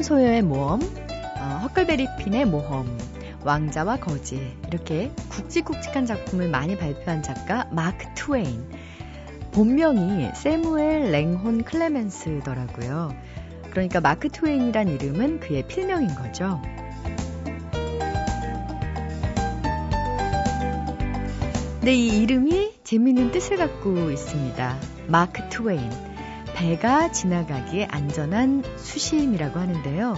톰 소여의 모험, 어, 허클베리 핀의 모험, 왕자와 거지 이렇게 굵직굵직한 작품을 많이 발표한 작가 마크 트웨인. 본명이 세무엘 랭혼 클레멘스더라고요. 그러니까 마크 트웨인이란 이름은 그의 필명인 거죠. 근데 이 이름이 재미있는 뜻을 갖고 있습니다. 마크 트웨인. 배가 지나가기에 안전한 수심이라고 하는데요.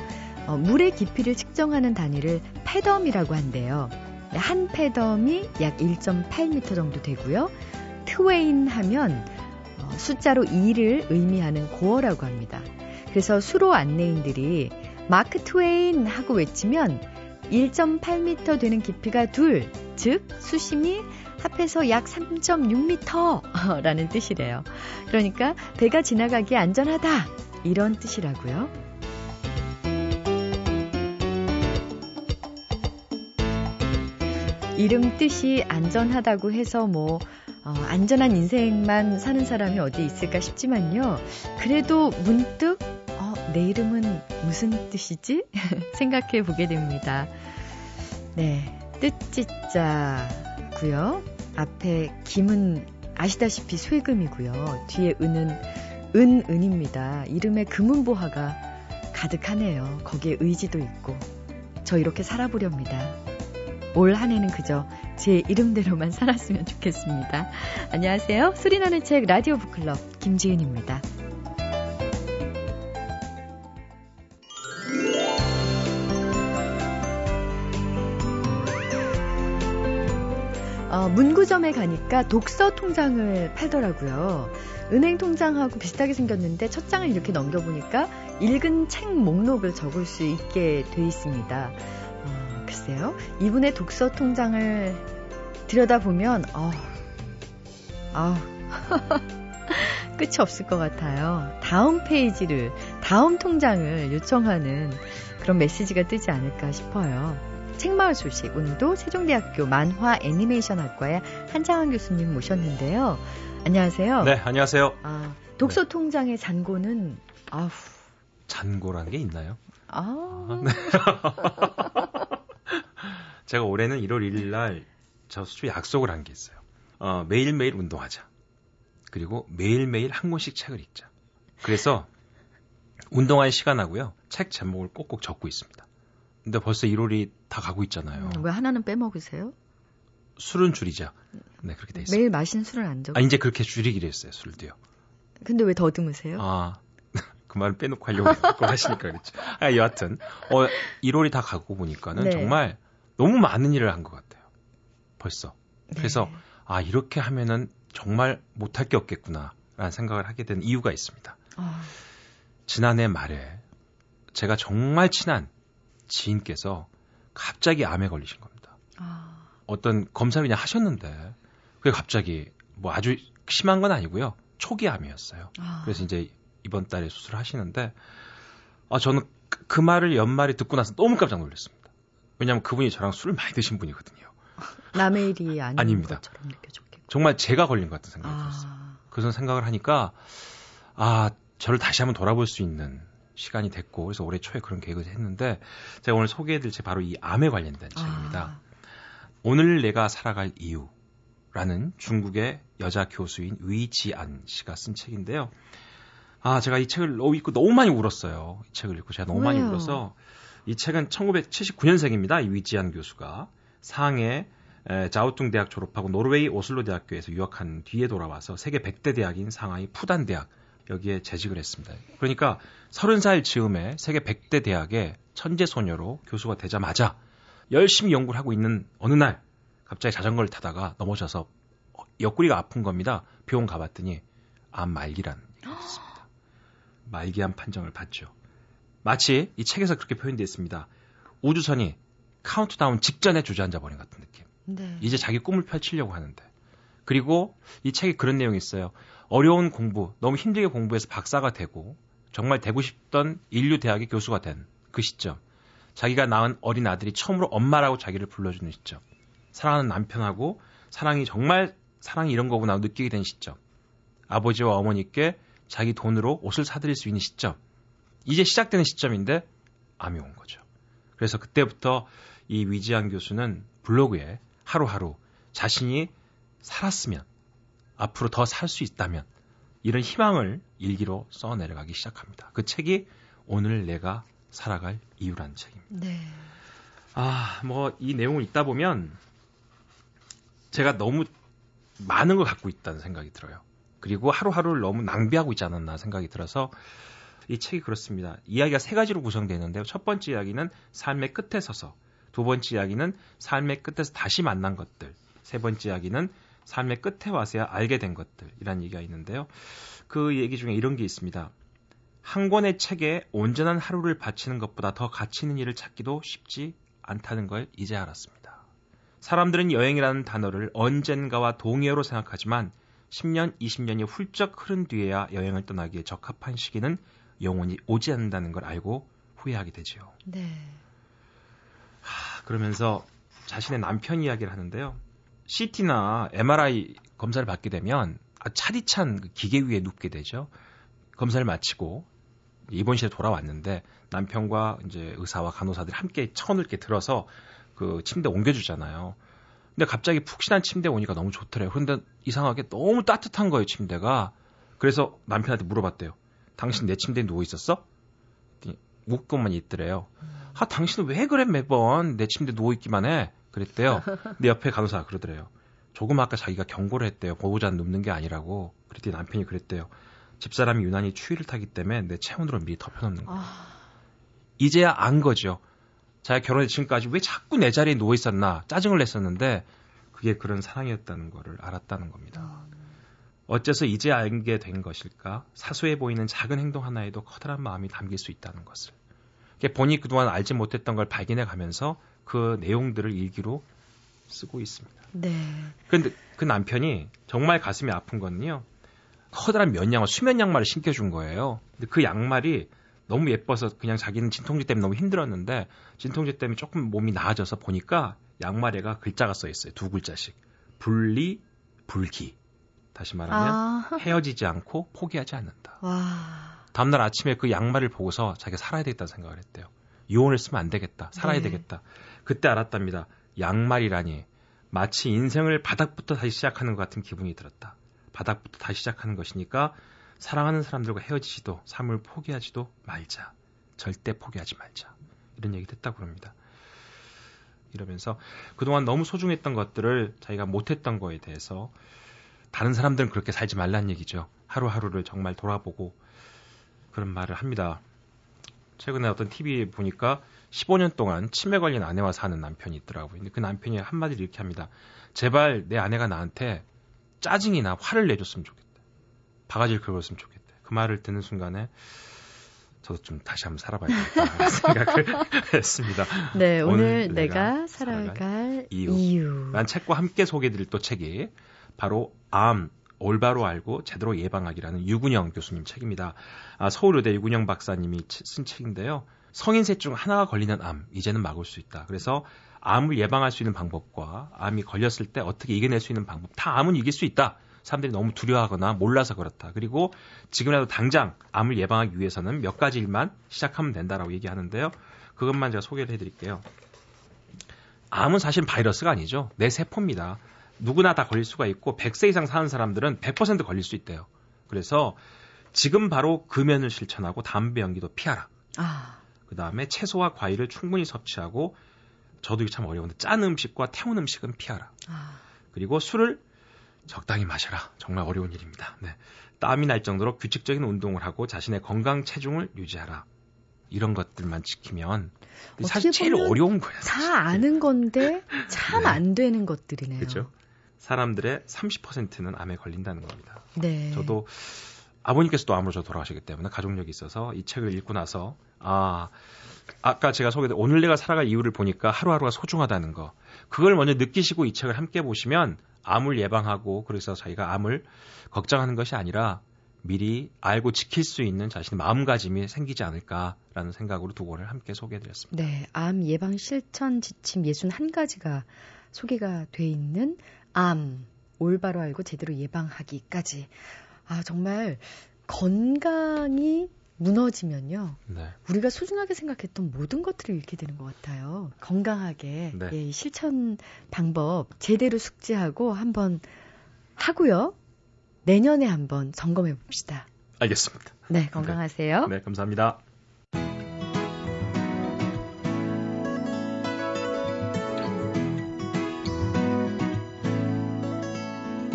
어, 물의 깊이를 측정하는 단위를 패덤이라고 한대요. 한 패덤이 약 1.8m 정도 되고요. twain 하면 어, 숫자로 2를 의미하는 고어라고 합니다. 그래서 수로 안내인들이 mark twain 하고 외치면 1.8m 되는 깊이가 둘, 즉 수심이 합해서 약 3.6m라는 뜻이래요. 그러니까 배가 지나가기에 안전하다 이런 뜻이라고요. 이름 뜻이 안전하다고 해서 뭐 어, 안전한 인생만 사는 사람이 어디 있을까 싶지만요. 그래도 문득 어, 내 이름은 무슨 뜻이지? 생각해 보게 됩니다. 네, 뜻짓자고요. 앞에 김은 아시다시피 쇠금이고요. 뒤에 은은 은, 은입니다. 이름에 금은보화가 가득하네요. 거기에 의지도 있고. 저 이렇게 살아보렵니다. 올 한 해는 그저 제 이름대로만 살았으면 좋겠습니다. 안녕하세요. 소리나는 책 라디오 북클럽 김지은입니다. 문구점에 가니까 독서 통장을 팔더라고요. 은행 통장하고 비슷하게 생겼는데 첫 장을 이렇게 넘겨보니까 읽은 책 목록을 적을 수 있게 돼 있습니다. 어, 글쎄요. 이분의 독서 통장을 들여다보면, 어, 아, 끝이 없을 것 같아요. 다음 페이지를, 다음 통장을 요청하는 그런 메시지가 뜨지 않을까 싶어요. 책마을 소식 오늘도 세종대학교 만화 애니메이션 학과의 한창환 교수님 모셨는데요. 안녕하세요. 네, 안녕하세요. 아, 독서 통장의 잔고는 아우 잔고라는 게 있나요? 아, 아 네. 제가 올해는 1월 1일 날 저 수초 약속을 한 게 있어요. 어, 매일매일 운동하자. 그리고 매일매일 한 권씩 책을 읽자. 그래서 운동할 시간하고요. 책 제목을 꼭꼭 적고 있습니다. 근데 벌써 1월이 다 가고 있잖아요. 음, 왜 하나는 빼먹으세요? 술은 줄이자. 네, 그렇게 돼 있어요. 매일 마신 술을 안 적어. 아, 이제 그렇게 줄이기로 했어요, 술도요. 근데 왜 더듬으세요? 아, 그 말을 빼놓고 하려고 하시니까 그렇죠. 아, 여하튼, 어, 1월이 다 가고 보니까는 네. 정말 너무 많은 일을 한 것 같아요. 벌써. 그래서, 네. 아, 이렇게 하면은 정말 못할 게 없겠구나. 라는 생각을 하게 된 이유가 있습니다. 아, 지난해 말에 제가 정말 친한 지인께서 갑자기 암에 걸리신 겁니다. 아, 어떤 검사를 그냥 하셨는데 그게 갑자기 뭐 아주 심한 건 아니고요. 초기 암이었어요. 아. 그래서 이제 이번 달에 수술을 하시는데 아 저는 그, 그 말을 연말에 듣고 나서 너무 깜짝 놀랐습니다. 왜냐하면 그분이 저랑 술을 많이 드신 분이거든요. 남의 일이 아닌 아닙니다. 것처럼 느껴졌겠고. 정말 제가 걸린 것 같은 생각이 들었어요. 아, 그런 생각을 하니까 아 저를 다시 한번 돌아볼 수 있는 시간이 됐고 그래서 올해 초에 그런 계획을 했는데 제가 오늘 소개해드릴 책 바로 이 암에 관련된 책입니다. 아, 오늘 내가 살아갈 이유라는 중국의 여자 교수인 위지안 씨가 쓴 책인데요. 아, 제가 이 책을 너무 읽고 너무 많이 울었어요. 이 책을 읽고 제가 너무 많이 왜요? 울어서 이 책은 1979년생입니다. 이 위지안 교수가 상해 에, 자오뚱 대학 졸업하고 노르웨이 오슬로 대학교에서 유학한 뒤에 돌아와서 세계 100대 대학인 상하이 푸단 대학 여기에 재직을 했습니다. 그러니까 30살 즈음에 세계 100대 대학의 천재 소녀로 교수가 되자마자 열심히 연구를 하고 있는 어느 날 갑자기 자전거를 타다가 넘어져서 어, 옆구리가 아픈 겁니다. 병원 가봤더니 암 말기라는 얘기가 있습니다. 말기암 판정을 받죠. 마치 이 책에서 그렇게 표현되어 있습니다. 우주선이 카운트다운 직전에 주저앉아 버린 것 같은 느낌. 네. 이제 자기 꿈을 펼치려고 하는데. 그리고 이 책에 그런 내용이 있어요. 어려운 공부, 너무 힘들게 공부해서 박사가 되고 정말 되고 싶던 일류 대학의 교수가 된 그 시점. 자기가 낳은 어린 아들이 처음으로 엄마라고 자기를 불러주는 시점. 사랑하는 남편하고 사랑이 정말 사랑이 이런 거구나 느끼게 된 시점. 아버지와 어머니께 자기 돈으로 옷을 사드릴 수 있는 시점. 이제 시작되는 시점인데 암이 온 거죠. 그래서 그때부터 이 위지한 교수는 블로그에 하루하루 자신이 살았으면 앞으로 더 살 수 있다면 이런 희망을 일기로 써 내려가기 시작합니다. 그 책이 오늘 내가 살아갈 이유라는 책입니다. 네. 아, 뭐 이 내용을 읽다 보면 제가 너무 많은 걸 갖고 있다는 생각이 들어요. 그리고 하루하루를 너무 낭비하고 있지 않았나 생각이 들어서 이 책이 그렇습니다. 이야기가 세 가지로 구성되어 있는데요. 첫 번째 이야기는 삶의 끝에 서서, 두 번째 이야기는 삶의 끝에서 다시 만난 것들, 세 번째 이야기는 삶의 끝에 와서야 알게 된 것들이란 얘기가 있는데요. 그 얘기 중에 이런 게 있습니다. 한 권의 책에 온전한 하루를 바치는 것보다 더 가치 있는 일을 찾기도 쉽지 않다는 걸 이제 알았습니다. 사람들은 여행이라는 단어를 언젠가와 동의어로 생각하지만 10년, 20년이 훌쩍 흐른 뒤에야 여행을 떠나기에 적합한 시기는 영원히 오지 않는다는 걸 알고 후회하게 되지요. 네. 하, 그러면서 자신의 남편 이야기를 하는데요. CT나 MRI 검사를 받게 되면 아, 차디찬 그 기계 위에 눕게 되죠. 검사를 마치고 입원실에 돌아왔는데 남편과 이제 의사와 간호사들이 함께 천을 이렇게 들어서 그 침대 옮겨주잖아요. 근데 갑자기 푹신한 침대 오니까 너무 좋더래요. 그런데 이상하게 너무 따뜻한 거예요, 침대가. 그래서 남편한테 물어봤대요. 당신 내 침대에 누워 있었어? 웃고만 있더래요. 아, 당신은 왜 그래 매번 내 침대에 누워 있기만 해? 그랬대요. 근데 옆에 간호사가 그러더래요. 조금 아까 자기가 경고를 했대요. 보호자는 눕는 게 아니라고. 그랬더니 남편이 그랬대요. 집사람이 유난히 추위를 타기 때문에 내 체온으로 미리 덮여놓는 거야. 아... 이제야 안 거죠. 자기가 결혼해 지금까지 왜 자꾸 내 자리에 누워 있었나 짜증을 냈었는데 그게 그런 사랑이었다는 거를 알았다는 겁니다. 어째서 이제 알게 된 것일까? 사소해 보이는 작은 행동 하나에도 커다란 마음이 담길 수 있다는 것을. 본인이 그동안 알지 못했던 걸 발견해 가면서 그 내용들을 일기로 쓰고 있습니다. 네. 그런데 그 남편이 정말 가슴이 아픈 건요. 커다란 면양어, 수면 양말을 신겨준 거예요. 근데 그 양말이 너무 예뻐서 그냥 자기는 진통제 때문에 너무 힘들었는데 진통제 때문에 조금 몸이 나아져서 보니까 양말에가 글자가 써 있어요. 두 글자씩. 분리, 불기. 다시 말하면 아. 헤어지지 않고 포기하지 않는다. 와. 다음날 아침에 그 양말을 보고서 자기가 살아야 되겠다는 생각을 했대요. 이혼을 쓰면 안 되겠다. 살아야 네. 되겠다. 그때 알았답니다. 양말이라니 마치 인생을 바닥부터 다시 시작하는 것 같은 기분이 들었다. 바닥부터 다시 시작하는 것이니까 사랑하는 사람들과 헤어지지도 삶을 포기하지도 말자. 절대 포기하지 말자. 이런 얘기 했다고 그럽니다. 이러면서 그동안 너무 소중했던 것들을 자기가 못했던 거에 대해서 다른 사람들은 그렇게 살지 말란 얘기죠. 하루하루를 정말 돌아보고 그런 말을 합니다. 최근에 어떤 TV에 보니까 15년 동안 치매 걸린 아내와 사는 남편이 있더라고요. 근데 그 남편이 한마디를 이렇게 합니다. 제발 내 아내가 나한테 짜증이나 화를 내줬으면 좋겠다. 바가지를 긁었으면 좋겠다. 그 말을 듣는 순간에 저도 좀 다시 한번 살아봐야겠다 생각을 했습니다. 네, 오늘, 오늘 내가, 살아갈, 이유. 이유. 란 책과 함께 소개해드릴 또 책이 바로 암, 올바로 알고 제대로 예방하기라는 유근영 교수님 책입니다. 아, 서울의대 유근영 박사님이 쓴 책인데요. 성인 셋 중 하나가 걸리는 암, 이제는 막을 수 있다. 그래서 암을 예방할 수 있는 방법과 암이 걸렸을 때 어떻게 이겨낼 수 있는 방법, 다 암은 이길 수 있다. 사람들이 너무 두려워하거나 몰라서 그렇다. 그리고 지금이라도 당장 암을 예방하기 위해서는 몇 가지 일만 시작하면 된다라고 얘기하는데요. 그것만 제가 소개를 해드릴게요. 암은 사실 바이러스가 아니죠. 내 세포입니다. 누구나 다 걸릴 수가 있고 100세 이상 사는 사람들은 100% 걸릴 수 있대요. 그래서 지금 바로 금연을 실천하고 담배 연기도 피하라. 아. 그 다음에 채소와 과일을 충분히 섭취하고 저도 참 어려운데 짠 음식과 태운 음식은 피하라. 아. 그리고 술을 적당히 마셔라. 정말 어려운 일입니다. 네. 땀이 날 정도로 규칙적인 운동을 하고 자신의 건강 체중을 유지하라. 이런 것들만 지키면 사실 제일 어려운 거예요. 다 아는 건데 참안 네. 되는 것들이네요. 그렇죠. 사람들의 30%는 암에 걸린다는 겁니다. 네. 저도 아버님께서도 암으로 저 돌아가시기 때문에 가족력이 있어서 이 책을 읽고 나서 아 아까 제가 소개된 오늘 내가 살아갈 이유를 보니까 하루하루가 소중하다는 거 그걸 먼저 느끼시고 이 책을 함께 보시면 암을 예방하고 그래서 자기가 암을 걱정하는 것이 아니라 미리 알고 지킬 수 있는 자신의 마음가짐이 생기지 않을까라는 생각으로 두 권을 함께 소개해드렸습니다. 네, 암 예방 실천 지침 61가지가 소개가 돼 있는 암, 올바로 알고 제대로 예방하기까지. 아, 정말 건강이 무너지면요. 네. 우리가 소중하게 생각했던 모든 것들을 잃게 되는 것 같아요. 건강하게 네. 예, 실천 방법 제대로 숙지하고 한번 하고요. 내년에 한번 점검해 봅시다. 알겠습니다. 네, 건강하세요. 네, 감사합니다.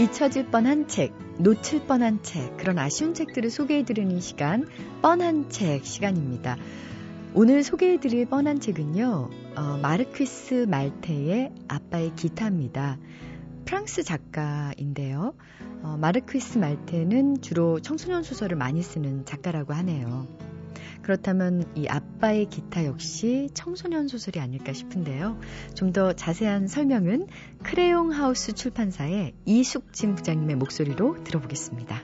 잊혀질 뻔한 책, 놓칠 뻔한 책, 그런 아쉬운 책들을 소개해드리는 시간, 뻔한 책 시간입니다. 오늘 소개해드릴 뻔한 책은요, 어, 마르퀴스 말테의 아빠의 기타입니다. 프랑스 작가인데요. 어, 마르퀴스 말테는 주로 청소년 소설을 많이 쓰는 작가라고 하네요. 그렇다면 이 아빠의 기타 역시 청소년 소설이 아닐까 싶은데요. 좀 더 자세한 설명은 크레용 하우스 출판사의 이숙진 부장님의 목소리로 들어보겠습니다.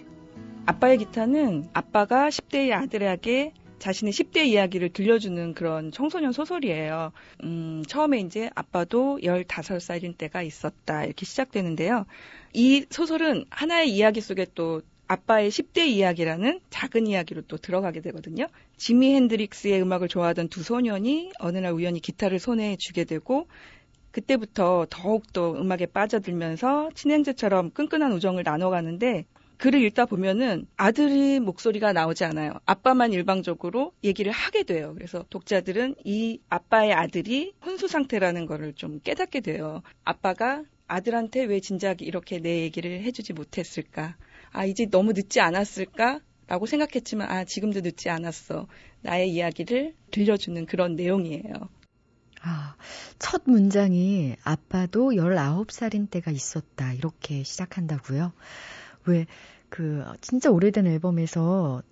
아빠의 기타는 아빠가 10대의 아들에게 자신의 10대 이야기를 들려주는 그런 청소년 소설이에요. 음, 처음에 이제 아빠도 15살인 때가 있었다. 이렇게 시작되는데요. 이 소설은 하나의 이야기 속에 또 아빠의 10대 이야기라는 작은 이야기로 또 들어가게 되거든요. 지미 핸드릭스의 음악을 좋아하던 두 소년이 어느 날 우연히 기타를 손에 쥐게 되고 그때부터 더욱더 음악에 빠져들면서 친형제처럼 끈끈한 우정을 나눠가는데 글을 읽다 보면은 아들이 목소리가 나오지 않아요. 아빠만 일방적으로 얘기를 하게 돼요. 그래서 독자들은 이 아빠의 아들이 혼수 상태라는 거를 좀 깨닫게 돼요. 아빠가 아들한테 왜 진작 이렇게 내 얘기를 해주지 못했을까? 아, 이제 너무 늦지 않았을까? 라고 생각했지만, 아, 지금도 늦지 않았어. 나의 이야기를 들려주는 그런 내용이에요. 아, 첫 문장이 아빠도 19살인 때가 있었다. 이렇게 시작한다고요? 왜, 그, 진짜 오래된 앨범에서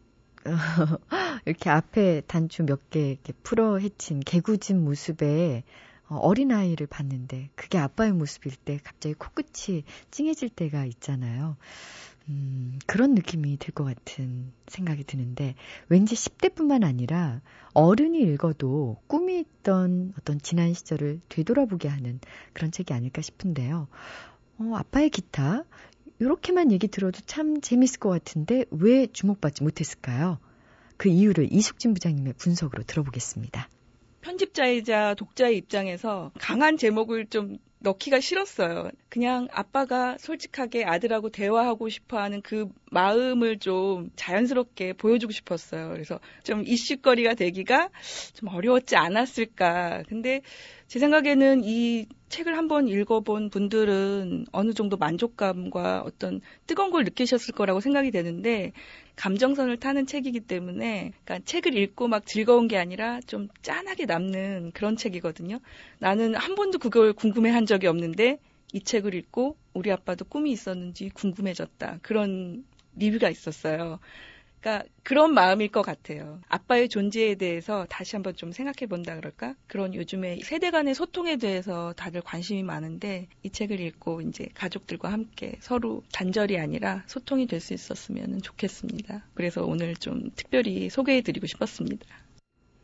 이렇게 앞에 단추 몇 개 이렇게 풀어 헤친 개구진 모습에 어, 어린아이를 봤는데 그게 아빠의 모습일 때 갑자기 코끝이 찡해질 때가 있잖아요. 음, 그런 느낌이 들 것 같은 생각이 드는데 왠지 10대뿐만 아니라 어른이 읽어도 꿈이 있던 어떤 지난 시절을 되돌아보게 하는 그런 책이 아닐까 싶은데요. 어, 아빠의 기타 이렇게만 얘기 들어도 참 재밌을 것 같은데 왜 주목받지 못했을까요? 그 이유를 이숙진 부장님의 분석으로 들어보겠습니다. 편집자이자 독자의 입장에서 강한 제목을 좀 넣기가 싫었어요. 그냥 아빠가 솔직하게 아들하고 대화하고 싶어 하는 그 마음을 좀 자연스럽게 보여주고 싶었어요. 그래서 좀 이슈거리가 되기가 좀 어려웠지 않았을까. 근데 제 생각에는 이 책을 한번 읽어본 분들은 어느 정도 만족감과 어떤 뜨거운 걸 느끼셨을 거라고 생각이 되는데 감정선을 타는 책이기 때문에 그러니까 책을 읽고 막 즐거운 게 아니라 좀 짠하게 남는 그런 책이거든요. 나는 한 번도 그걸 궁금해 한 적이 없는데 이 책을 읽고 우리 아빠도 꿈이 있었는지 궁금해졌다. 그런 리뷰가 있었어요. 그러니까 그런 마음일 것 같아요. 아빠의 존재에 대해서 다시 한번 좀 생각해 본다 그럴까? 그런 요즘에 세대 간의 소통에 대해서 다들 관심이 많은데 이 책을 읽고 이제 가족들과 함께 서로 단절이 아니라 소통이 될 수 있었으면 좋겠습니다. 그래서 오늘 좀 특별히 소개해 드리고 싶었습니다.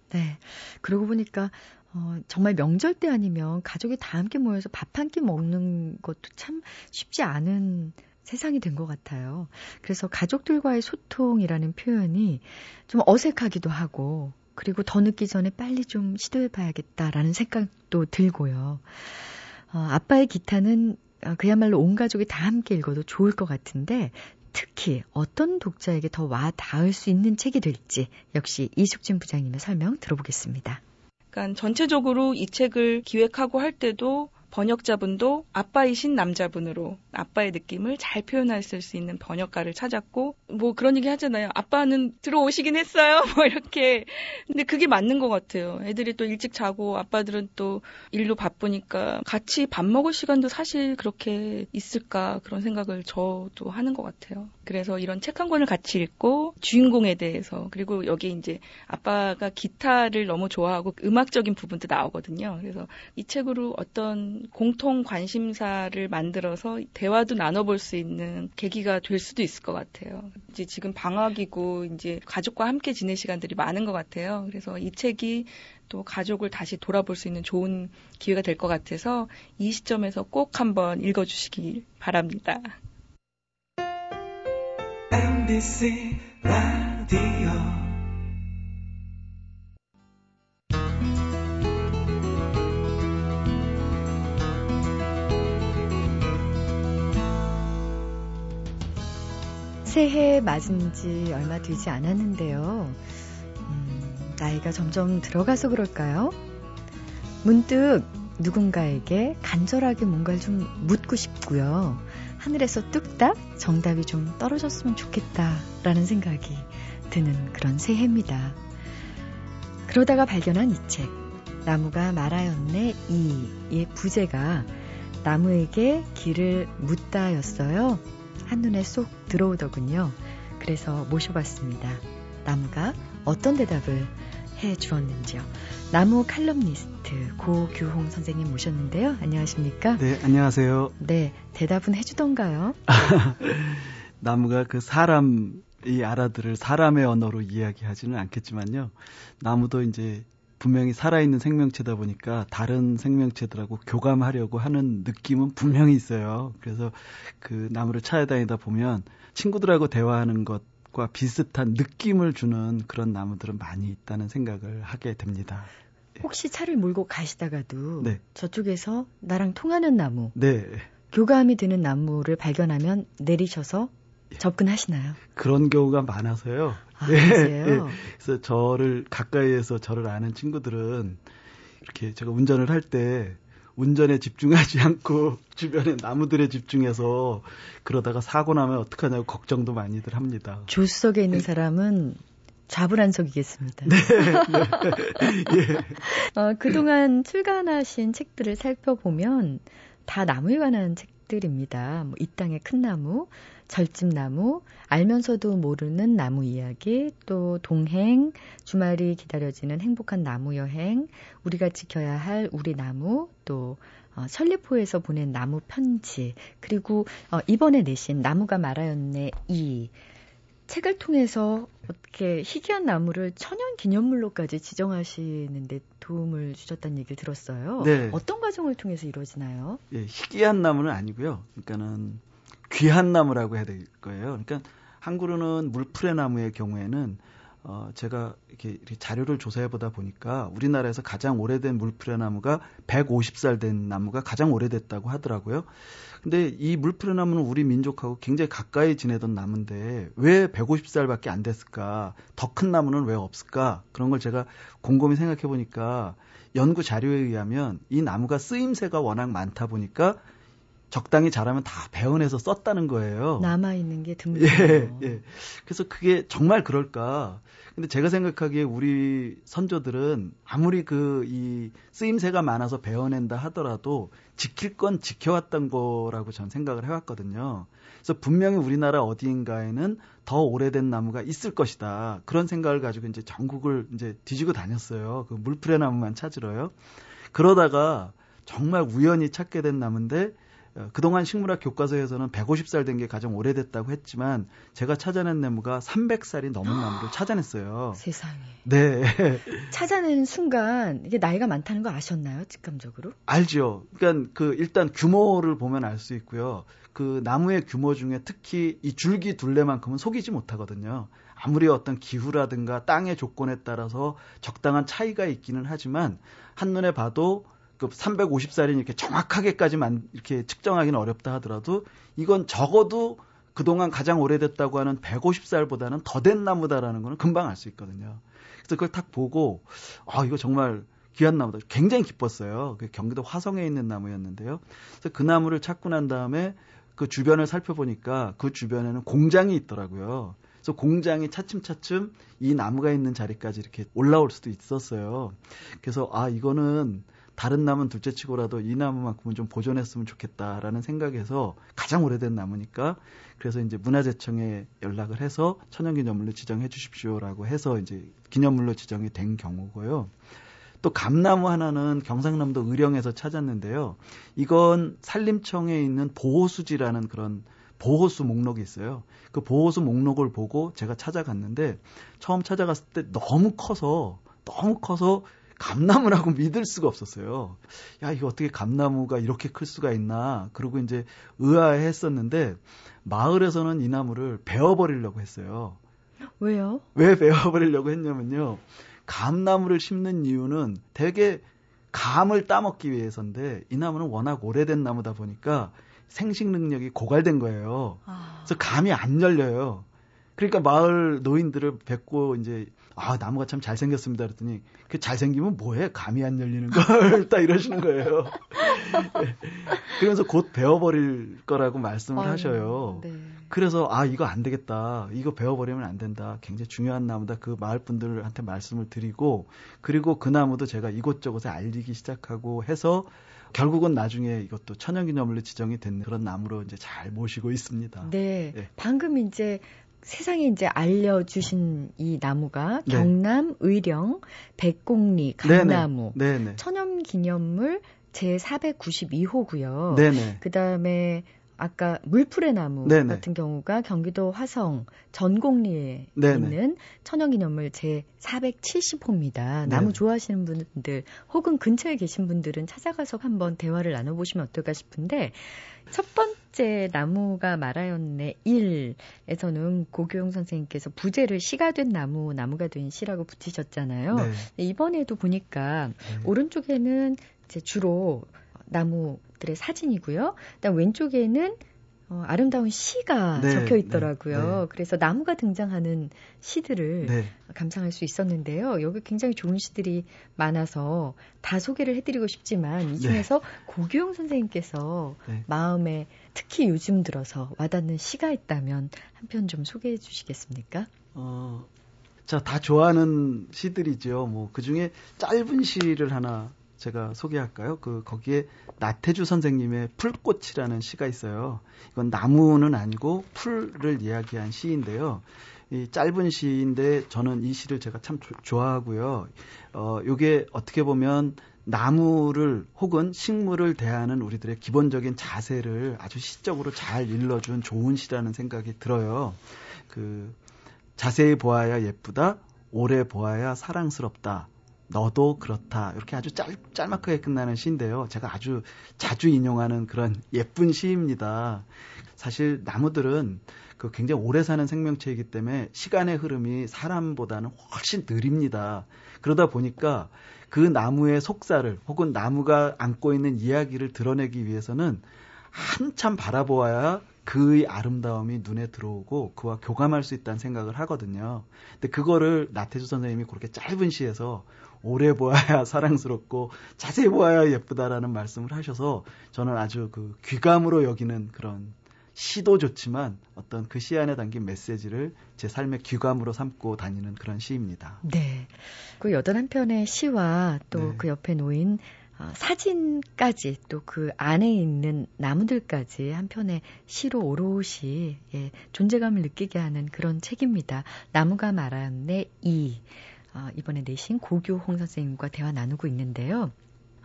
네. 그러고 보니까 어, 정말 명절 때 아니면 가족이 다 함께 모여서 밥 한 끼 먹는 것도 참 쉽지 않은 세상이 된 것 같아요. 그래서 가족들과의 소통이라는 표현이 좀 어색하기도 하고, 그리고 더 늦기 전에 빨리 좀 시도해봐야겠다라는 생각도 들고요. 어, 아빠의 기타는 어, 그야말로 온 가족이 다 함께 읽어도 좋을 것 같은데, 특히 어떤 독자에게 더 와 닿을 수 있는 책이 될지 역시 이숙진 부장님의 설명 들어보겠습니다. 그러니까 전체적으로 이 책을 기획하고 할 때도 번역자분도 아빠이신 남자분으로 아빠의 느낌을 잘 표현하실 수 있는 번역가를 찾았고 뭐 그런 얘기 하잖아요. 아빠는 들어오시긴 했어요. 뭐 이렇게. 근데 그게 맞는 것 같아요. 애들이 또 일찍 자고 아빠들은 또 일로 바쁘니까 같이 밥 먹을 시간도 사실 그렇게 있을까 그런 생각을 저도 하는 것 같아요. 그래서 이런 책 한 권을 같이 읽고 주인공에 대해서 그리고 여기 이제 아빠가 기타를 너무 좋아하고 음악적인 부분도 나오거든요. 그래서 이 책으로 어떤 공통 관심사를 만들어서 대화도 나눠볼 수 있는 계기가 될 수도 있을 것 같아요. 이제 지금 방학이고 이제 가족과 함께 지낼 시간들이 많은 것 같아요. 그래서 이 책이 또 가족을 다시 돌아볼 수 있는 좋은 기회가 될 것 같아서 이 시점에서 꼭 한번 읽어주시기 바랍니다. MBC 새해 맞은 지 얼마 되지 않았는데요. 음, 나이가 점점 들어가서 그럴까요? 문득 누군가에게 간절하게 뭔가를 좀 묻고 싶고요. 하늘에서 뚝딱 정답이 좀 떨어졌으면 좋겠다라는 생각이 드는 그런 새해입니다. 그러다가 발견한 이 책, 나무가 말하였네 이의 부제가 나무에게 길을 묻다였어요. 한눈에 쏙 들어오더군요. 그래서 모셔봤습니다. 나무가 어떤 대답을 해 주었는지요. 나무 칼럼니스트 고규홍 선생님 모셨는데요. 안녕하십니까? 네, 안녕하세요. 네, 대답은 해주던가요? 나무가 그 사람이 알아들을 사람의 언어로 이야기하지는 않겠지만요. 나무도 이제 분명히 살아있는 생명체다 보니까 다른 생명체들하고 교감하려고 하는 느낌은 분명히 있어요. 그래서 그 나무를 찾아다니다 보면 친구들하고 대화하는 것과 비슷한 느낌을 주는 그런 나무들은 많이 있다는 생각을 하게 됩니다. 혹시 차를 몰고 가시다가도 네. 저쪽에서 나랑 통하는 나무, 네. 교감이 되는 나무를 발견하면 내리셔서 접근하시나요? 그런 경우가 많아서요. 아, 예? 예. 그래서 저를 가까이에서 저를 아는 친구들은 이렇게 제가 운전을 할 때 운전에 집중하지 않고 주변에 나무들에 집중해서 그러다가 사고 나면 어떡하냐고 걱정도 많이들 합니다. 조수석에 있는 사람은 좌불안석이겠습니다. 네, 어, 그동안 출간하신 책들을 살펴보면 다 나무에 관한 책들입니다. 뭐, 이 땅의 큰 나무, 절집나무, 알면서도 모르는 나무 이야기, 또 동행, 주말이 기다려지는 행복한 나무 여행, 우리가 지켜야 할 우리 나무, 또 어, 천리포에서 보낸 나무 편지, 그리고 어, 이번에 내신 나무가 말하였네 이 책을 통해서 어떻게 희귀한 나무를 천연 기념물로까지 지정하시는데 도움을 주셨다는 얘기를 들었어요. 네. 어떤 과정을 통해서 이루어지나요? 예, 희귀한 나무는 아니고요. 그러니까는 귀한 나무라고 해야 될 거예요. 그러니까 한 그루는 물풀의 나무의 경우에는 어, 제가 이렇게, 자료를 조사해 보다 보니까 우리나라에서 가장 오래된 물풀의 나무가 150살 된 나무가 가장 오래됐다고 하더라고요. 근데 이 물풀의 나무는 우리 민족하고 굉장히 가까이 지내던 나무인데 왜 150살밖에 안 됐을까? 더 큰 나무는 왜 없을까? 그런 걸 제가 곰곰이 생각해 보니까 연구 자료에 의하면 이 나무가 쓰임새가 워낙 많다 보니까 적당히 자라면 다 배원해서 썼다는 거예요. 남아 있는 게 예, 드물어요. 예. 그래서 그게 정말 그럴까? 근데 제가 생각하기에 우리 선조들은 아무리 그 이 쓰임새가 많아서 배워낸다 하더라도 지킬 건 지켜왔던 거라고 전 생각을 해왔거든요. 그래서 분명히 우리나라 어디인가에는 더 오래된 나무가 있을 것이다. 그런 생각을 가지고 이제 전국을 이제 뒤지고 다녔어요. 그 물풀의 나무만 찾으러요. 그러다가 정말 우연히 찾게 된 나무인데 어, 그동안 식물학 교과서에서는 150살 된 게 가장 오래됐다고 했지만 제가 찾아낸 나무가 300살이 넘은 나무를 찾아냈어요. 세상에. 네. 찾아내는 순간 이게 나이가 많다는 거 아셨나요? 직감적으로? 알죠. 그러니까 그 일단 규모를 보면 알 수 있고요. 그 나무의 규모 중에 특히 이 줄기 둘레만큼은 속이지 못하거든요. 아무리 어떤 기후라든가 땅의 조건에 따라서 적당한 차이가 있기는 하지만 한눈에 봐도 그 350살이 이렇게 정확하게까지만 이렇게 측정하기는 어렵다 하더라도 이건 적어도 그동안 가장 오래됐다고 하는 150살보다는 더 된 나무다라는 거는 금방 알 수 있거든요. 그래서 그걸 딱 보고 아 이거 정말 귀한 나무다. 굉장히 기뻤어요. 그 경기도 화성에 있는 나무였는데요. 그래서 그 나무를 찾고 난 다음에 그 주변을 살펴보니까 그 주변에는 공장이 있더라고요. 그래서 공장이 차츰차츰 이 나무가 있는 자리까지 이렇게 올라올 수도 있었어요. 그래서 아 이거는 다른 나무는 둘째 치고라도 이 나무만큼은 좀 보존했으면 좋겠다라는 생각에서 가장 오래된 나무니까 그래서 이제 문화재청에 연락을 해서 천연기념물로 지정해 주십시오라고 해서 이제 기념물로 지정이 된 경우고요. 또 감나무 하나는 경상남도 의령에서 찾았는데요. 이건 산림청에 있는 보호수지라는 그런 보호수 목록이 있어요. 그 보호수 목록을 보고 제가 찾아갔는데 처음 찾아갔을 때 너무 커서 너무 커서 감나무라고 믿을 수가 없었어요. 야, 이거 어떻게 감나무가 이렇게 클 수가 있나. 그리고 이제 의아했었는데 마을에서는 이 나무를 베어버리려고 했어요. 왜요? 왜 베어버리려고 했냐면요. 감나무를 심는 이유는 대개 감을 따먹기 위해서인데 이 나무는 워낙 오래된 나무다 보니까 생식 능력이 고갈된 거예요. 아, 그래서 감이 안 열려요. 그러니까 마을 노인들을 뵙고 이제 아 나무가 참 잘생겼습니다 그랬더니 그 잘생기면 뭐해 감이 안 열리는 걸 딱 이러시는 거예요. 그러면서 곧 베어버릴 거라고 말씀을 아유, 하셔요. 네. 그래서 아 이거 안 되겠다 이거 베어버리면 안 된다 굉장히 중요한 나무다 그 마을 분들한테 말씀을 드리고 그리고 그 나무도 제가 이곳저곳에 알리기 시작하고 해서 결국은 나중에 이것도 천연기념물로 지정이 된 그런 나무로 이제 잘 모시고 있습니다. 네. 네. 방금 이제 세상에 이제 알려주신 이 나무가 네. 경남 의령 백곡리 감나무 네네. 천연기념물 제 492호고요. 네네. 그다음에 아까 물풀의 나무 네네. 같은 경우가 경기도 화성 전곡리에 네네. 있는 천연기념물 제 470호입니다. 나무 좋아하시는 분들 혹은 근처에 계신 분들은 찾아가서 한번 대화를 나눠보시면 어떨까 싶은데 첫 번째 나무가 말하였네 1에서는 고교용 선생님께서 부제를 시가 된 나무, 나무가 된 시라고 붙이셨잖아요. 네. 이번에도 보니까 네. 오른쪽에는 이제 주로 나무 들의 사진이고요. 그다음 왼쪽에는 어, 아름다운 시가 네, 적혀 있더라고요. 네, 네. 그래서 나무가 등장하는 시들을 네. 감상할 수 있었는데요. 여기 굉장히 좋은 시들이 많아서 다 소개를 해드리고 싶지만 이 네. 중에서 고규용 선생님께서 네. 마음에 특히 요즘 들어서 와닿는 시가 있다면 한 편 좀 소개해 주시겠습니까? 어, 자, 다 좋아하는 시들이죠. 뭐, 그 중에 짧은 시를 하나 제가 소개할까요? 그 거기에 나태주 선생님의 풀꽃이라는 시가 있어요. 이건 나무는 아니고 풀을 이야기한 시인데요. 이 짧은 시인데 저는 이 시를 제가 참 조, 좋아하고요. 어, 요게 어떻게 보면 나무를 혹은 식물을 대하는 우리들의 기본적인 자세를 아주 시적으로 잘 일러준 좋은 시라는 생각이 들어요. 그 자세히 보아야 예쁘다, 오래 보아야 사랑스럽다. 너도 그렇다. 이렇게 아주 짤, 짤막하게 끝나는 시인데요. 제가 아주 자주 인용하는 그런 예쁜 시입니다. 사실 나무들은 그 굉장히 오래 사는 생명체이기 때문에 시간의 흐름이 사람보다는 훨씬 느립니다. 그러다 보니까 그 나무의 속살을 혹은 나무가 안고 있는 이야기를 드러내기 위해서는 한참 바라보아야 그의 아름다움이 눈에 들어오고 그와 교감할 수 있다는 생각을 하거든요. 근데 그거를 나태주 선생님이 그렇게 짧은 시에서 오래 보아야 사랑스럽고 자세히 보아야 예쁘다라는 말씀을 하셔서 저는 아주 그 귀감으로 여기는 그런 시도 좋지만 어떤 그 시 안에 담긴 메시지를 제 삶의 귀감으로 삼고 다니는 그런 시입니다. 네. 그 여덟 한 편의 시와 또그 네. 그 옆에 놓인 어, 사진까지 또 그 안에 있는 나무들까지 한 편의 시로 오롯이 예, 존재감을 느끼게 하는 그런 책입니다. 나무가 말하네 이. 어, 이번에 내신 고교홍 선생님과 대화 나누고 있는데요.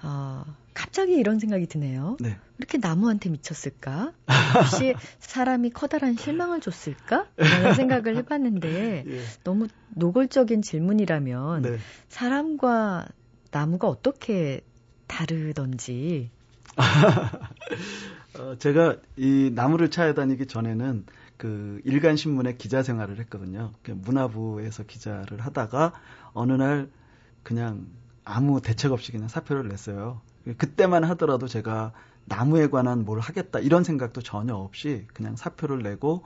어, 갑자기 이런 생각이 드네요. 네. 이렇게 나무한테 미쳤을까? 혹시 사람이 커다란 실망을 줬을까? 라는 생각을 해봤는데 예. 너무 노골적인 질문이라면 네. 사람과 나무가 어떻게 다르던지. 어, 제가 이 나무를 찾아다니기 전에는 그 일간 신문의 기자 생활을 했거든요. 그 문화부에서 기자를 하다가 어느 날 그냥 아무 대책 없이 그냥 사표를 냈어요. 그때만 하더라도 제가 나무에 관한 뭘 하겠다 이런 생각도 전혀 없이 그냥 사표를 내고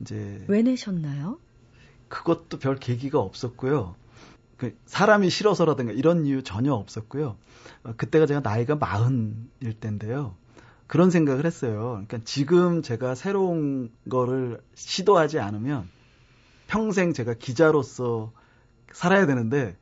이제 왜 내셨나요? 그것도 별 계기가 없었고요. 그 사람이 싫어서라든가 이런 이유 전혀 없었고요. 어, 그때가 제가 나이가 마흔일 때인데요. 그런 생각을 했어요. 그러니까 지금 제가 새로운 거를 시도하지 않으면 평생 제가 기자로서 살아야 되는데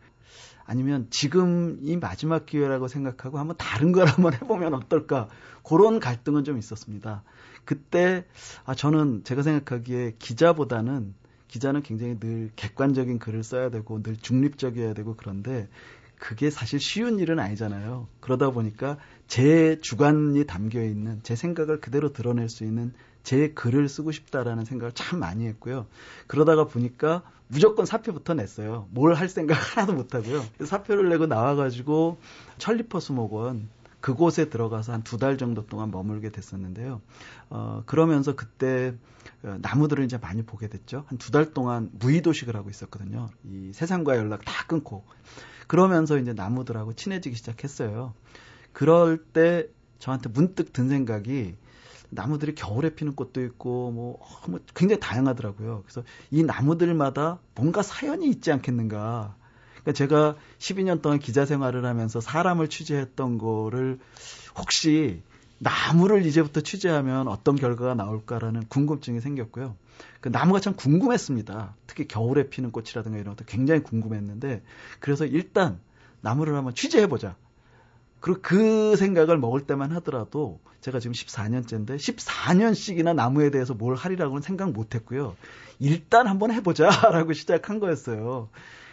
아니면 지금 이 마지막 기회라고 생각하고 한번 다른 걸 한번 해보면 어떨까 그런 갈등은 좀 있었습니다. 그때 아 저는 제가 생각하기에 기자보다는 기자는 굉장히 늘 객관적인 글을 써야 되고 늘 중립적이어야 되고 그런데 그게 사실 쉬운 일은 아니잖아요. 그러다 보니까 제 주관이 담겨 있는 제 생각을 그대로 드러낼 수 있는 제 글을 쓰고 싶다라는 생각을 참 많이 했고요. 그러다가 보니까 무조건 사표부터 냈어요. 뭘 할 생각 하나도 못 하고요. 사표를 내고 나와가지고 천리퍼 수목원 그곳에 들어가서 한 두 달 정도 동안 머물게 됐었는데요. 어, 그러면서 그때 어, 나무들을 이제 많이 보게 됐죠. 한 두 달 동안 무의도식을 하고 있었거든요. 이 세상과 연락 다 끊고. 그러면서 이제 나무들하고 친해지기 시작했어요. 그럴 때 저한테 문득 든 생각이 나무들이 겨울에 피는 꽃도 있고 뭐, 어, 뭐 굉장히 다양하더라고요. 그래서 이 나무들마다 뭔가 사연이 있지 않겠는가. 그러니까 제가 12년 동안 기자 생활을 하면서 사람을 취재했던 거를 혹시 나무를 이제부터 취재하면 어떤 결과가 나올까라는 궁금증이 생겼고요. 그 나무가 참 궁금했습니다. 특히 겨울에 피는 꽃이라든가 이런 것도 굉장히 궁금했는데 그래서 일단 나무를 한번 취재해보자. 그리고 그 생각을 먹을 때만 하더라도 제가 지금 14년째인데 14년씩이나 나무에 대해서 뭘 하리라고는 생각 못 했고요. 일단 한번 해보자라고 시작한 거였어요.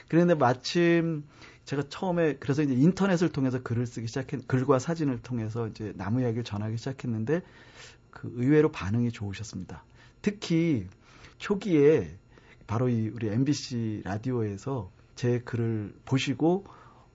그런데 마침 제가 처음에 그래서 이제 인터넷을 통해서 글을 쓰기 시작했 글과 사진을 통해서 이제 나무 이야기를 전하기 시작했는데 그 의외로 반응이 좋으셨습니다. 특히 초기에 바로 이 우리 MBC 라디오에서 제 글을 보시고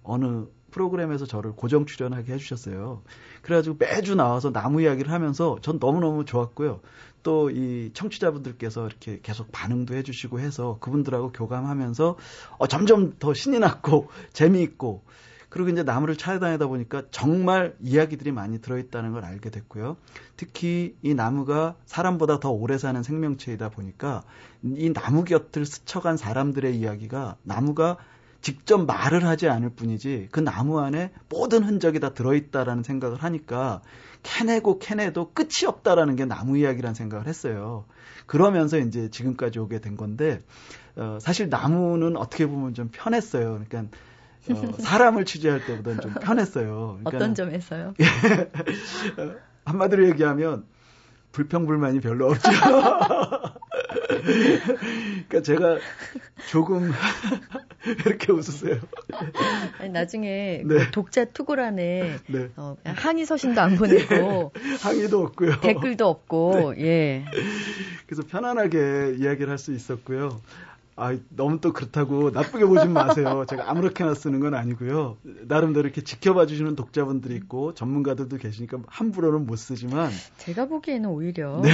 어느 프로그램에서 저를 고정 출연하게 해주셨어요. 그래가지고 매주 나와서 나무 이야기를 하면서 전 너무너무 좋았고요. 또 이 청취자분들께서 이렇게 계속 반응도 해주시고 해서 그분들하고 교감하면서 어, 점점 더 신이 났고 재미있고 그리고 이제 나무를 찾아다니다 보니까 정말 이야기들이 많이 들어있다는 걸 알게 됐고요. 특히 이 나무가 사람보다 더 오래 사는 생명체이다 보니까 이 나무 곁을 스쳐간 사람들의 이야기가 나무가 직접 말을 하지 않을 뿐이지 그 나무 안에 모든 흔적이 다 들어있다라는 생각을 하니까 캐내고 캐내도 끝이 없다라는 게 나무 이야기라는 생각을 했어요. 그러면서 이제 지금까지 오게 된 건데 어, 사실 나무는 어떻게 보면 좀 편했어요. 그러니까 어, 사람을 취재할 때보다는 좀 편했어요. 그러니까, 어떤 점에서요? 한마디로 얘기하면 불평불만이 별로 없죠. 그러니까 제가 조금 이렇게 웃으세요. 아니, 나중에 네. 그 독자 투고란에 네. 어, 항의 서신도 안 보내고 항의도 없고요. 댓글도 없고 네. 예. 그래서 편안하게 이야기를 할 수 있었고요. 아, 너무 또 그렇다고 나쁘게 보진 마세요. 제가 아무렇게나 쓰는 건 아니고요. 나름대로 이렇게 지켜봐 주시는 독자분들이 있고 전문가들도 계시니까 함부로는 못 쓰지만 제가 보기에는 오히려 네.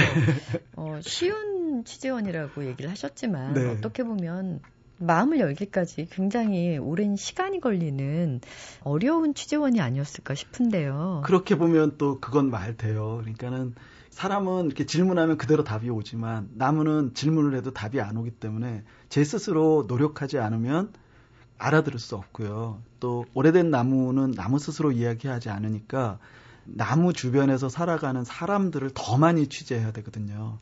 어, 쉬운 취재원이라고 얘기를 하셨지만 네. 어떻게 보면 마음을 열기까지 굉장히 오랜 시간이 걸리는 어려운 취재원이 아니었을까 싶은데요. 그렇게 보면 또 그건 말 돼요. 그러니까는 사람은 이렇게 질문하면 그대로 답이 오지만 나무는 질문을 해도 답이 안 오기 때문에 제 스스로 노력하지 않으면 알아들을 수 없고요. 또 오래된 나무는 나무 스스로 이야기하지 않으니까 나무 주변에서 살아가는 사람들을 더 많이 취재해야 되거든요.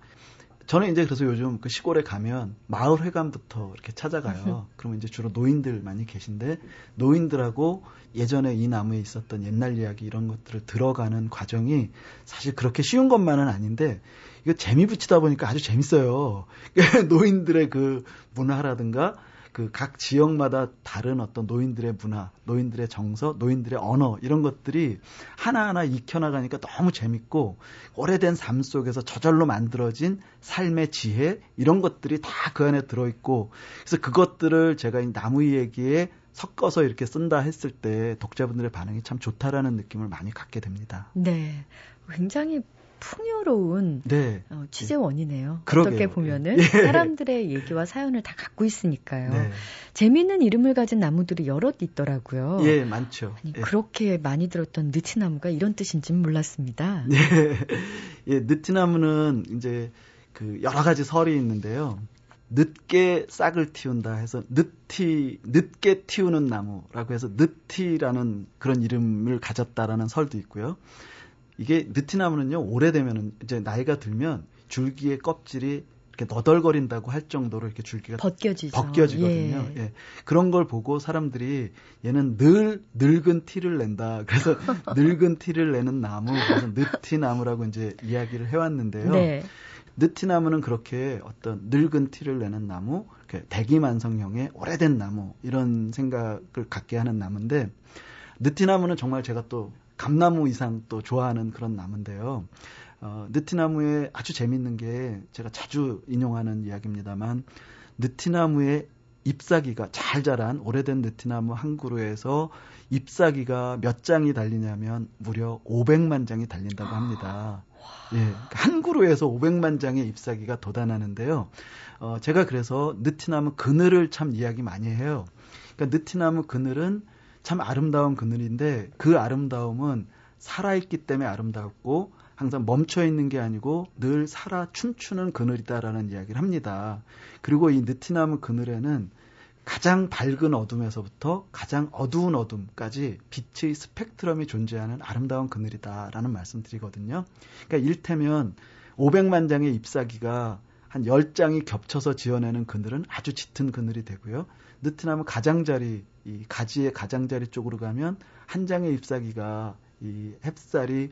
저는 이제 그래서 요즘 그 시골에 가면 마을 회관부터 이렇게 찾아가요. 그러면 이제 주로 노인들 많이 계신데 노인들하고 예전에 이 나무에 있었던 옛날 이야기 이런 것들을 들어가는 과정이 사실 그렇게 쉬운 것만은 아닌데 이거 재미 붙이다 보니까 아주 재밌어요. 노인들의 그 문화라든가 그 각 지역마다 다른 어떤 노인들의 문화, 노인들의 정서, 노인들의 언어 이런 것들이 하나하나 익혀나가니까 너무 재밌고 오래된 삶 속에서 저절로 만들어진 삶의 지혜 이런 것들이 다 그 안에 들어있고 그래서 그것들을 제가 이 나무 얘기에 섞어서 이렇게 쓴다 했을 때 독자분들의 반응이 참 좋다라는 느낌을 많이 갖게 됩니다. 네. 굉장히 풍요로운 네. 어, 취재원이네요. 그 어떻게 보면은 예. 사람들의 얘기와 사연을 다 갖고 있으니까요. 네. 재미있는 이름을 가진 나무들이 여럿 있더라고요. 예, 많죠. 아니, 예. 그렇게 많이 들었던 느티나무가 이런 뜻인지는 몰랐습니다. 네. 예, 느티나무는 이제 그 여러 가지 설이 있는데요. 늦게 싹을 틔운다 해서 늦티 늦게 틔우는 나무라고 해서 늦티라는 그런 이름을 가졌다라는 설도 있고요. 이게 느티나무는요 오래되면은 이제 나이가 들면 줄기의 껍질이 이렇게 너덜거린다고 할 정도로 이렇게 줄기가 벗겨지죠. 벗겨지거든요. 예. 예. 그런 걸 보고 사람들이 얘는 늘 늙은 티를 낸다. 그래서 늙은 티를 내는 나무, 그래서 느티나무라고 이제 이야기를 해왔는데요. 네. 느티나무는 그렇게 어떤 늙은 티를 내는 나무, 이렇게 대기만성형의 오래된 나무 이런 생각을 갖게 하는 나무인데 느티나무는 정말 제가 또 감나무 이상 또 좋아하는 그런 나무인데요. 어, 느티나무에 아주 재밌는 게 제가 자주 인용하는 이야기입니다만 느티나무의 ip사귀가 잘 자란 오래된 느티나무 한 그루에서 ip사귀가 몇 장이 달리냐면 무려 500만 장이 달린다고 합니다. 예, 그러니까 한 그루에서 500만 장의 ip사귀가 돋아나는데요. 어, 제가 그래서 느티나무 그늘을 참 이야기 많이 해요. 그러니까 느티나무 그늘은 참 아름다운 그늘인데 그 아름다움은 살아있기 때문에 아름답고 항상 멈춰 있는 게 아니고 늘 살아 춤추는 그늘이다라는 이야기를 합니다. 그리고 이 느티나무 그늘에는 가장 밝은 어둠에서부터 가장 어두운 어둠까지 빛의 스펙트럼이 존재하는 아름다운 그늘이다라는 말씀드리거든요. 그러니까 일테면 500만 장의 잎사귀가 한 10장이 겹쳐서 지어내는 그늘은 아주 짙은 그늘이 되고요. 느티나무 가장자리, 이 가지의 가장자리 쪽으로 가면 한 장의 잎사귀가 이 햇살이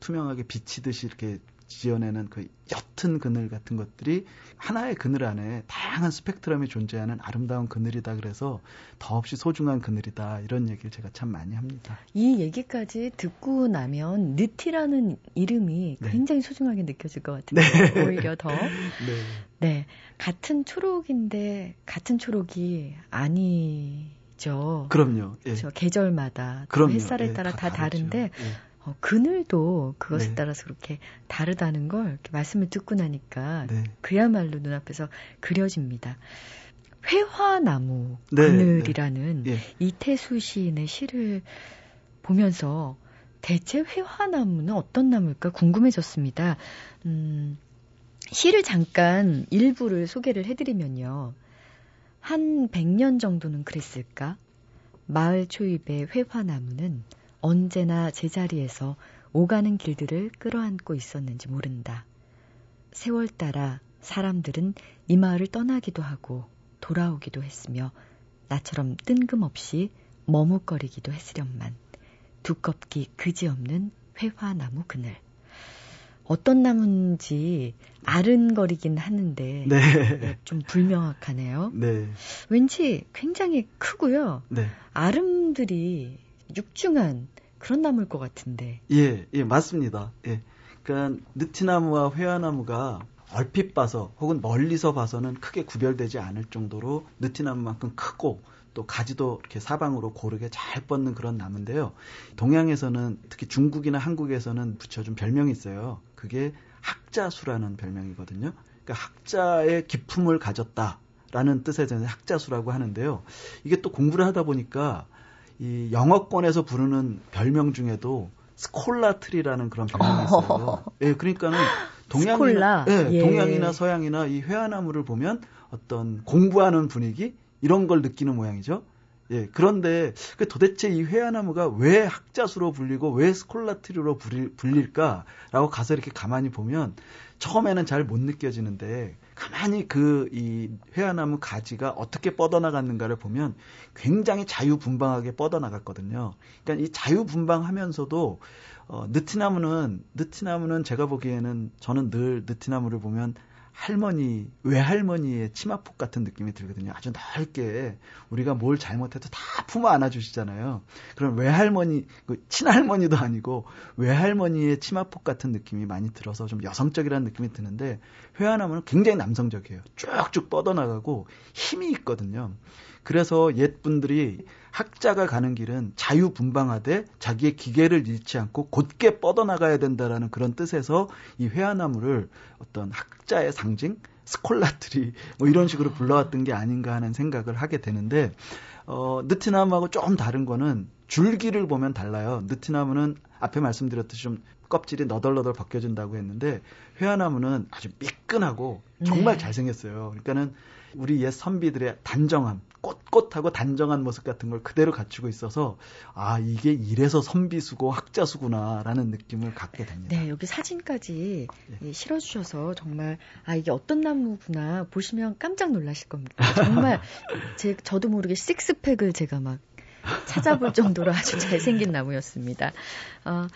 투명하게 비치듯이 이렇게 지어내는 그 옅은 그늘 같은 것들이 하나의 그늘 안에 다양한 스펙트럼이 존재하는 아름다운 그늘이다 그래서 더없이 소중한 그늘이다 이런 얘기를 제가 참 많이 합니다. 이 얘기까지 듣고 나면 느티라는 이름이 네. 굉장히 소중하게 느껴질 것 같은데 네. 오히려 더 네. 네. 같은 초록인데 같은 초록이 아니 죠. 그럼요. 예. 저 계절마다 그럼요. 햇살에 예, 따라 다, 다 다른데 예. 어, 그늘도 그것에 네. 따라서 그렇게 다르다는 걸 말씀을 듣고 나니까 네. 그야말로 눈앞에서 그려집니다. 회화나무 네, 그늘이라는 네. 예. 이태수 시인의 시를 보면서 대체 회화나무는 어떤 나무일까 궁금해졌습니다. 음, 시를 잠깐 일부를 소개를 해드리면요. 한 100년 정도는 그랬을까? 마을 초입의 회화나무는 언제나 제자리에서 오가는 길들을 끌어안고 있었는지 모른다. 세월 따라 사람들은 이 마을을 떠나기도 하고 돌아오기도 했으며 나처럼 뜬금없이 머뭇거리기도 했으련만 두껍기 그지없는 회화나무 그늘. 어떤 나무인지 아른거리긴 하는데 네. 좀 불명확하네요. 네. 왠지 굉장히 크고요. 네. 아름들이 육중한 그런 나무일 것 같은데. 예, 예, 맞습니다. 예. 그러니까 느티나무와 회화나무가 얼핏 봐서 혹은 멀리서 봐서는 크게 구별되지 않을 정도로 느티나무만큼 크고 또 가지도 이렇게 사방으로 고르게 잘 뻗는 그런 나무인데요. 동양에서는 특히 중국이나 한국에서는 붙여준 별명이 있어요. 그게 학자수라는 별명이거든요. 그러니까 학자의 기품을 가졌다라는 뜻에 대해서 학자수라고 하는데요. 이게 또 공부를 하다 보니까 이 영어권에서 부르는 별명 중에도 스콜라트리라는 그런 별명이 있어요. 예, 그러니까는 동양이나 예, 예. 동양이나 서양이나 이 회화나무를 보면 어떤 공부하는 분위기 이런 걸 느끼는 모양이죠. 예, 그런데 그 도대체 이 회화나무가 왜 학자수로 불리고 왜 스콜라트리로 불릴까라고 가서 이렇게 가만히 보면 처음에는 잘 못 느껴지는데 가만히 그 이 회화나무 가지가 어떻게 뻗어나갔는가를 보면 굉장히 자유분방하게 뻗어나갔거든요. 그러니까 이 자유분방하면서도 어, 느티나무는 느티나무는 제가 보기에는 저는 늘 느티나무를 보면 할머니, 외할머니의 치마폭 같은 느낌이 들거든요. 아주 넓게 우리가 뭘 잘못해도 다 품어 안아주시잖아요. 그럼 외할머니, 그 친할머니도 아니고 외할머니의 치마폭 같은 느낌이 많이 들어서 좀 여성적이라는 느낌이 드는데 회화나무는 굉장히 남성적이에요. 쭉쭉 뻗어나가고 힘이 있거든요. 그래서 옛 분들이 학자가 가는 길은 자유분방하되 자기의 기계를 잃지 않고 곧게 뻗어나가야 된다라는 그런 뜻에서 이 회화나무를 어떤 학자의 상징, 스콜라트리 뭐 이런 식으로 불러왔던 게 아닌가 하는 생각을 하게 되는데 어, 느티나무하고 조금 다른 거는 줄기를 보면 달라요. 느티나무는 앞에 말씀드렸듯이 좀 껍질이 너덜너덜 벗겨진다고 했는데 회화나무는 아주 미끈하고 정말 네. 잘생겼어요. 그러니까는 우리 옛 선비들의 단정함, 꼿꼿하고 단정한 모습 같은 걸 그대로 갖추고 있어서 아 이게 이래서 선비수고 학자수구나라는 느낌을 갖게 됩니다. 네, 여기 사진까지 네. 실어주셔서 정말 아 이게 어떤 나무구나 보시면 깜짝 놀라실 겁니다. 정말 제 저도 모르게 식스팩을 제가 막 찾아볼 정도로 아주 잘생긴 나무였습니다. 어,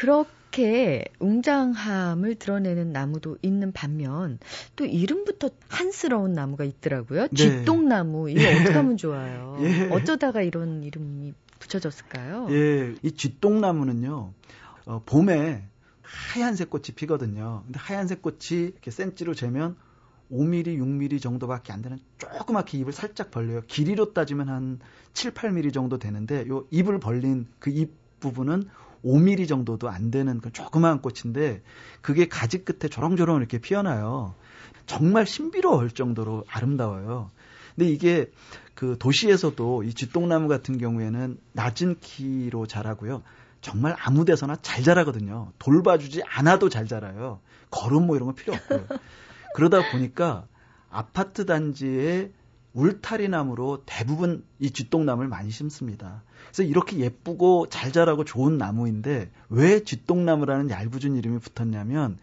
그렇게 웅장함을 드러내는 나무도 있는 반면 또 이름부터 한스러운 나무가 있더라고요. 네. 쥐똥나무 이거 예. 어떻게 하면 좋아요? 예. 어쩌다가 이런 이름이 붙여졌을까요? 예, 이 쥐똥나무는요. 어, 봄에 하얀색 꽃이 피거든요. 근데 하얀색 꽃이 이렇게 센치로 재면 5mm, 6mm 정도밖에 안 되는 조그맣게 입을 살짝 벌려요. 길이로 따지면 한 7, 8mm 정도 되는데 요 입을 벌린 그 입 부분은 5mm 정도도 안 되는 그 조그마한 꽃인데 그게 가지 끝에 조롱조롱 이렇게 피어나요. 정말 신비로울 정도로 아름다워요. 근데 이게 그 도시에서도 이 쥐똥나무 같은 경우에는 낮은 키로 자라고요. 정말 아무 데서나 잘 자라거든요. 돌봐주지 않아도 잘 자라요. 걸음 뭐 이런 거 필요 없고요. 그러다 보니까 아파트 단지에 울타리 나무로 대부분 이 쥐똥나무를 많이 심습니다. 그래서 이렇게 예쁘고 잘 자라고 좋은 나무인데 왜 쥐똥나무라는 얄궂은 이름이 붙었냐면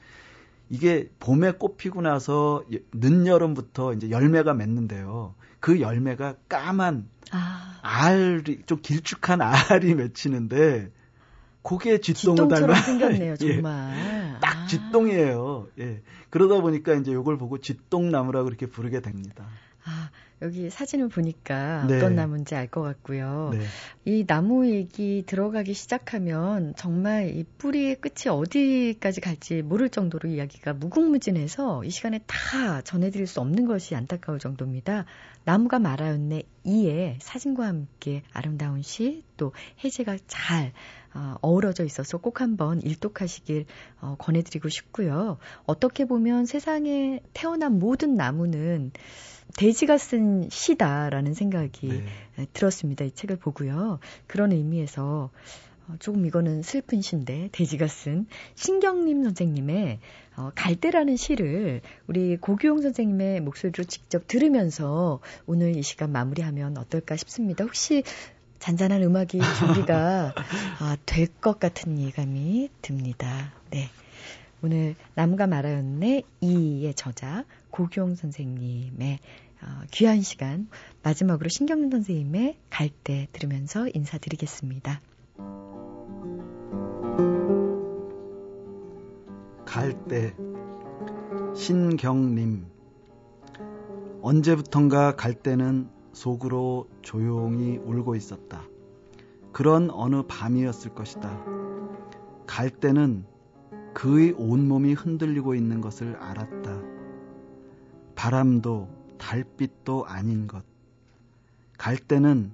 이게 봄에 꽃 피고 나서 늦여름부터 이제 열매가 맺는데요. 그 열매가 까만 아. 알이 좀 길쭉한 알이 맺히는데 그게 쥐똥을 닮아 생겼네요, 예. 정말. 예, 딱 아. 쥐똥이에요. 예. 그러다 보니까 이제 이걸 보고 쥐똥나무라고 그렇게 부르게 됩니다. 아, 여기 사진을 보니까 네. 어떤 나무인지 알 것 같고요. 네. 이 나무 얘기 들어가기 시작하면 정말 이 뿌리의 끝이 어디까지 갈지 모를 정도로 이야기가 무궁무진해서 이 시간에 다 전해드릴 수 없는 것이 안타까울 정도입니다. 나무가 말하였네 이에 사진과 함께 아름다운 시 또 해제가 잘 어, 어우러져 있어서 꼭 한번 일독하시길 어, 권해드리고 싶고요. 어떻게 보면 세상에 태어난 모든 나무는 돼지가 쓴 시다라는 생각이 네. 들었습니다. 이 책을 보고요. 그런 의미에서 어, 조금 이거는 슬픈 시인데 돼지가 쓴 신경림 선생님의 어, 갈대라는 시를 우리 고규용 선생님의 목소리로 직접 들으면서 오늘 이 시간 마무리하면 어떨까 싶습니다. 혹시 잔잔한 음악이 준비가 아, 될 것 같은 예감이 듭니다. 네. 오늘 나무가 말하였네 이의 저자 고경 선생님의 어, 귀한 시간 마지막으로 신경민 선생님의 갈 때 들으면서 인사드리겠습니다. 갈 때 신경님 언제부턴가 갈 때는 속으로 조용히 울고 있었다. 그런 어느 밤이었을 것이다. 갈 때는 그의 온몸이 흔들리고 있는 것을 알았다. 바람도 달빛도 아닌 것. 갈 때는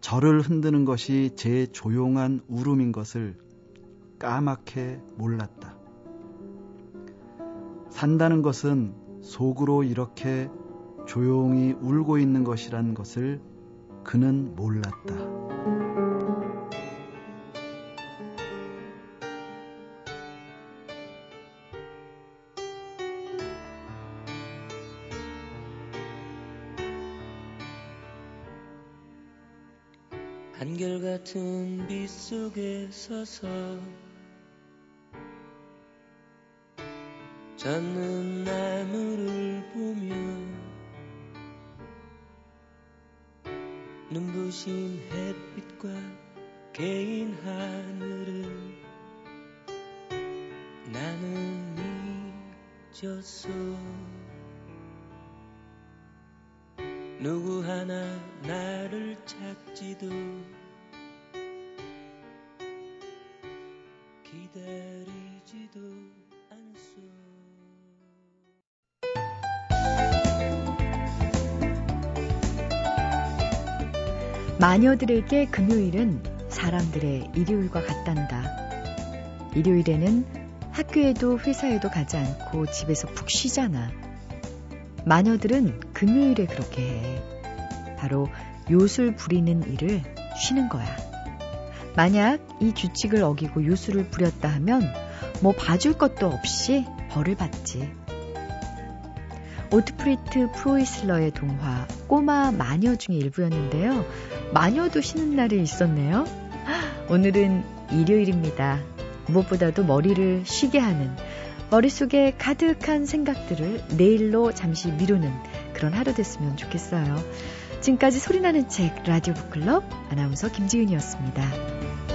저를 흔드는 것이 제 조용한 울음인 것을 까맣게 몰랐다. 산다는 것은 속으로 이렇게 조용히 울고 있는 것이란 것을 그는 몰랐다. 같은 빛 속에 서서 젖는 나무를 보며 눈부신 햇빛과 개인 하늘을 나는 잊었어. 누구 하나 나를 찾지도 마녀들에게 금요일은 사람들의 일요일과 같단다. 일요일에는 학교에도 회사에도 가지 않고 집에서 푹 쉬잖아. 마녀들은 금요일에 그렇게 해. 바로 요술 부리는 일을 쉬는 거야. 만약 이 규칙을 어기고 요술을 부렸다 하면 뭐 봐줄 것도 없이 벌을 받지. 오트프리트 프로이슬러의 동화 꼬마 마녀 중의 일부였는데요. 마녀도 쉬는 날이 있었네요. 오늘은 일요일입니다. 무엇보다도 머리를 쉬게 하는 머릿속에 가득한 생각들을 내일로 잠시 미루는 그런 하루 됐으면 좋겠어요. 지금까지 소리나는 책 라디오 북클럽 아나운서 김지윤이었습니다.